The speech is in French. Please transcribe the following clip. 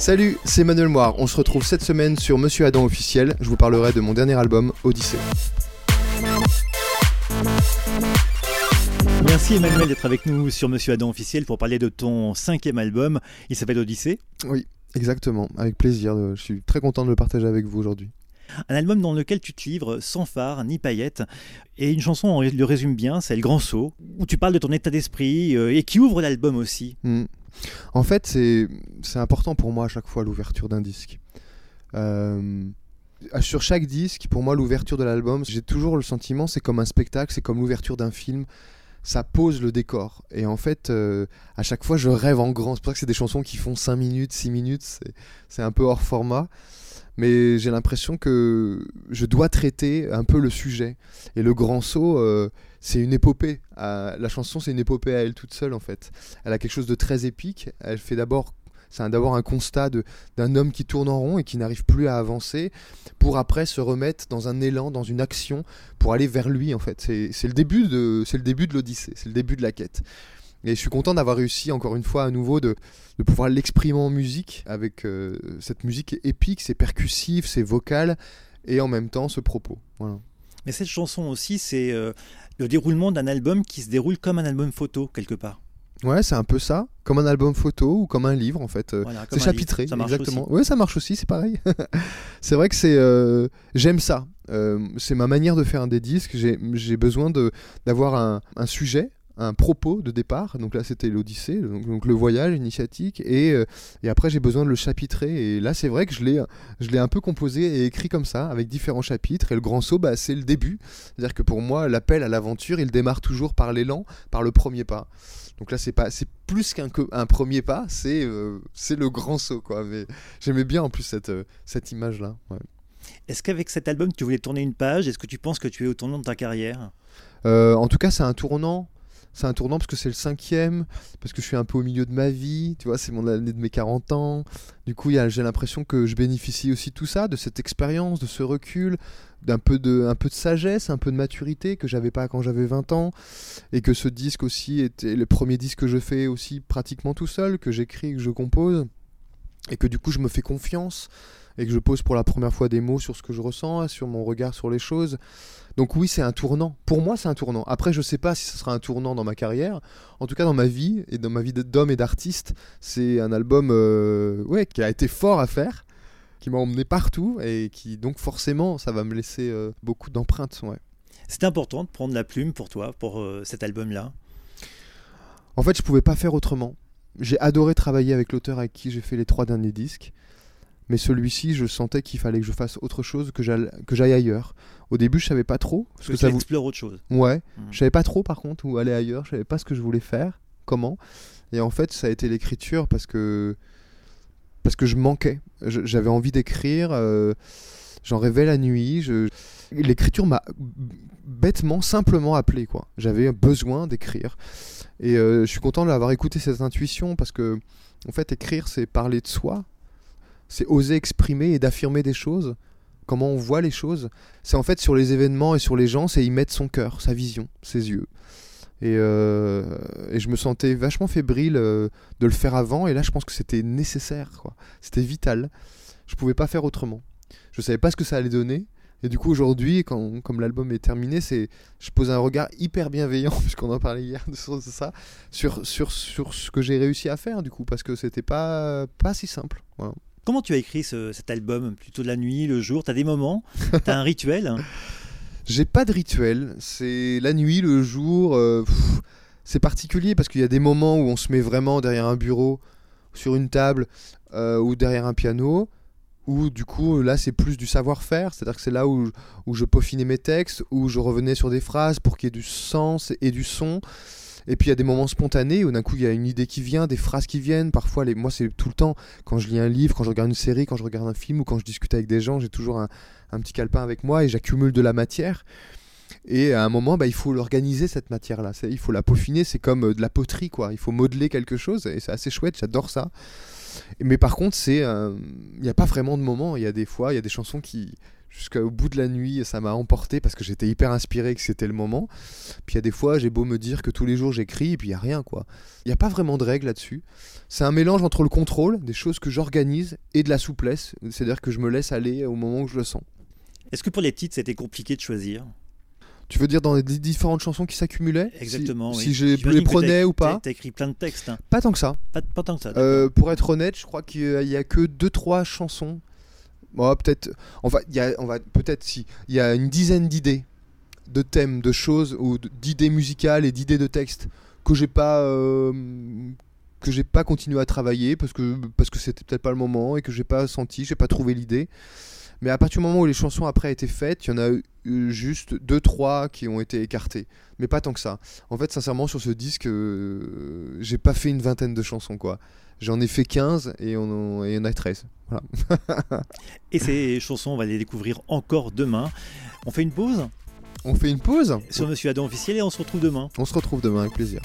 Salut, c'est Manuel Moire. On se retrouve cette semaine sur Monsieur Adam officiel. Je vous parlerai de mon dernier album, Odyssée. Merci Emmanuel d'être avec nous sur Monsieur Adam officiel pour parler de ton cinquième album. Il s'appelle Odyssée. Oui, exactement. Avec plaisir. Je suis très content de le partager avec vous aujourd'hui. Un album dans lequel tu te livres sans phare ni paillettes. Et une chanson, on le résume bien, c'est Le Grand Saut, où tu parles de ton état d'esprit euh, et qui ouvre l'album aussi. Hmm. En fait, c'est important pour moi à chaque fois l'ouverture d'un disque. Euh, sur chaque disque, pour moi, l'ouverture de l'album, j'ai toujours le sentiment, c'est comme un spectacle, c'est comme l'ouverture d'un film. Ça pose le décor. Et en fait, euh, à chaque fois, je rêve en grand. C'est pour ça que c'est des chansons qui font 5 minutes, 6 minutes. C'est un peu hors format mais j'ai l'impression que je dois traiter un peu le sujet. Et le grand saut, euh, c'est une épopée. la chanson, c'est une épopée à elle toute seule, en fait. Elle a quelque chose de très épique. Elle fait d'abord c'est d'abord un constat d'un homme qui tourne en rond et qui n'arrive plus à avancer pour après se remettre dans un élan, dans une action pour aller vers lui en fait. C'est le début de, l'Odyssée, c'est le début de la quête. Et je suis content d'avoir réussi encore une fois à nouveau de, pouvoir l'exprimer en musique avec euh, cette musique épique, c'est percussif, c'est vocal et en même temps ce propos. Mais cette chanson aussi, c'est euh, le déroulement d'un album qui se déroule comme un album photo quelque part. Ouais, c'est un peu ça, comme un album photo ou comme un livre en fait. Euh, c'est chapitré, ça exactement. Ouais, ça marche aussi, c'est pareil. c'est vrai que c'est, j'aime ça. c'est ma manière de faire un des disques. J'ai besoin de d'avoir un, un, sujet un propos de départ. Donc là, c'était l'Odyssée, donc, le voyage initiatique. Et, euh, et après, j'ai besoin de le chapitrer. Et là, c'est vrai que je l'ai, je l'ai un peu composé et écrit comme ça, avec différents chapitres. Et le grand saut, bah, c'est le début. C'est-à-dire que pour moi, l'appel à l'aventure, il démarre toujours par l'élan, par le premier pas. Donc là, c'est pas, c'est plus qu'un un premier pas, c'est, euh, c'est le grand saut, quoi. Mais j'aimais bien en plus cette, euh, cette image-là. Est-ce qu'avec cet album, tu voulais tourner une page? Est-ce que tu penses que tu es au tournant de ta carrière? En tout cas, c'est un tournant c'est un tournant parce que c'est le cinquième, parce que je suis un peu au milieu de ma vie, tu vois, c'est mon année de mes 40 ans. Du coup, j'ai l'impression que je bénéficie aussi de tout ça, de cette expérience, de ce recul, d'un peu de, un peu de sagesse, un peu de maturité que j'avais pas quand j'avais 20 ans, et que ce disque aussi était le premier disque que je fais aussi pratiquement tout seul, que j'écris, que je compose, et que du coup je me fais confiance et que je pose pour la première fois des mots sur ce que je ressens, sur mon regard sur les choses. Donc oui, c'est un tournant. Pour moi, c'est un tournant. Après, je sais pas si ce sera un tournant dans ma carrière. En tout cas, dans ma vie et dans ma vie d'homme et d'artiste, c'est un album euh, ouais, qui a été fort à faire, qui m'a emmené partout et qui donc forcément, ça va me laisser euh, beaucoup d'empreintes. Ouais. C'est important de prendre la plume pour toi, pour euh, cet album-là. En fait, je pouvais pas faire autrement. J'ai adoré travailler avec l'auteur avec qui j'ai fait les trois derniers disques. Mais celui-ci, je sentais qu'il fallait que je fasse autre chose, que j'aille ailleurs. Au début, je savais pas trop. Parce que, ça explore autre chose. Ouais. Mmh. Je savais pas trop, par contre, où aller ailleurs. Je savais pas ce que je voulais faire, comment. Et en fait, ça a été l'écriture parce que parce que je manquais. J'avais envie d'écrire. Euh, j'en rêvais la nuit. L'écriture m'a bêtement, simplement appelé. quoi. J'avais besoin d'écrire. Et euh, je suis content d'avoir écouté cette intuition parce que, en fait, écrire, c'est parler de soi, c'est oser exprimer et d'affirmer des choses, comment on voit les choses. C'est en fait sur les événements et sur les gens, c'est y mettre son cœur, sa vision, ses yeux. Et, euh, je me sentais vachement fébrile euh, de le faire avant, et là je pense que c'était nécessaire. C'était vital. Je pouvais pas faire autrement. Je savais pas ce que ça allait donner. Et du coup aujourd'hui, comme l'album est terminé, c'est je pose un regard hyper bienveillant puisqu'on en parlait hier de ça sur sur sur ce que j'ai réussi à faire du coup parce que c'était pas pas si simple. Comment tu as écrit cet album Plutôt de la nuit, le jour Tu as des moments Tu as un rituel? J'ai pas de rituel. C'est la nuit, le jour. Euh, c'est particulier parce qu'il y a des moments où on se met vraiment derrière un bureau, sur une table euh, ou derrière un piano. Où du coup, là, c'est plus du savoir-faire. C'est-à-dire que c'est là où, où je peaufinais mes textes, où je revenais sur des phrases pour qu'il y ait du sens et du son. Et puis il y a des moments spontanés où d'un coup il y a une idée qui vient, des phrases qui viennent. Parfois, les... moi c'est tout le temps. Quand je lis un livre, quand je regarde une série, quand je regarde un film ou quand je discute avec des gens, j'ai toujours un, petit calepin avec moi et j'accumule de la matière. Et à un moment, bah, il faut l'organiser cette matière-là. Il faut la peaufiner. C'est comme euh, de la poterie, quoi. Il faut modeler quelque chose et c'est assez chouette. J'adore ça. Mais par contre, c'est, il n'y a pas vraiment de moment. Il y a des fois, il y a des chansons qui, jusqu'au bout de la nuit, ça m'a emporté parce que j'étais hyper inspiré que c'était le moment. Puis il y a des fois, j'ai beau me dire que tous les jours j'écris, et puis il n'y a rien quoi. Il n'y a pas vraiment de règles là-dessus. C'est un mélange entre le contrôle, des choses que j'organise, et de la souplesse. C'est-à-dire que je me laisse aller au moment où je le sens. Est-ce que pour les titres, c'était compliqué de choisir? Tu veux dire dans les différentes chansons qui s'accumulaient? Exactement. Si, je les prenais ou pas T'as écrit plein de textes. Hein. Pas tant que ça. Pas, tant que ça. Euh, pour être honnête, je crois qu'il y a que 2-3 chansons. Bon, peut-être. Va, y on va peut-être si. Il y a une dizaine d'idées, de thèmes, de choses ou d'idées musicales et d'idées de textes que j'ai pas. Euh, que j'ai pas continué à travailler parce que parce que c'était peut-être pas le moment et que j'ai pas senti, j'ai pas trouvé l'idée. Mais à partir du moment où les chansons après été faites, il y en a eu juste deux trois qui ont été écartées, mais pas tant que ça. En fait, sincèrement, sur ce disque, euh, j'ai pas fait une vingtaine de chansons quoi. J'en ai fait 15 et on en, a 13. Voilà. et ces chansons, on va les découvrir encore demain. On fait une pause? On fait une pause? Sur Monsieur Adam officiel et on se retrouve demain. On se retrouve demain avec plaisir.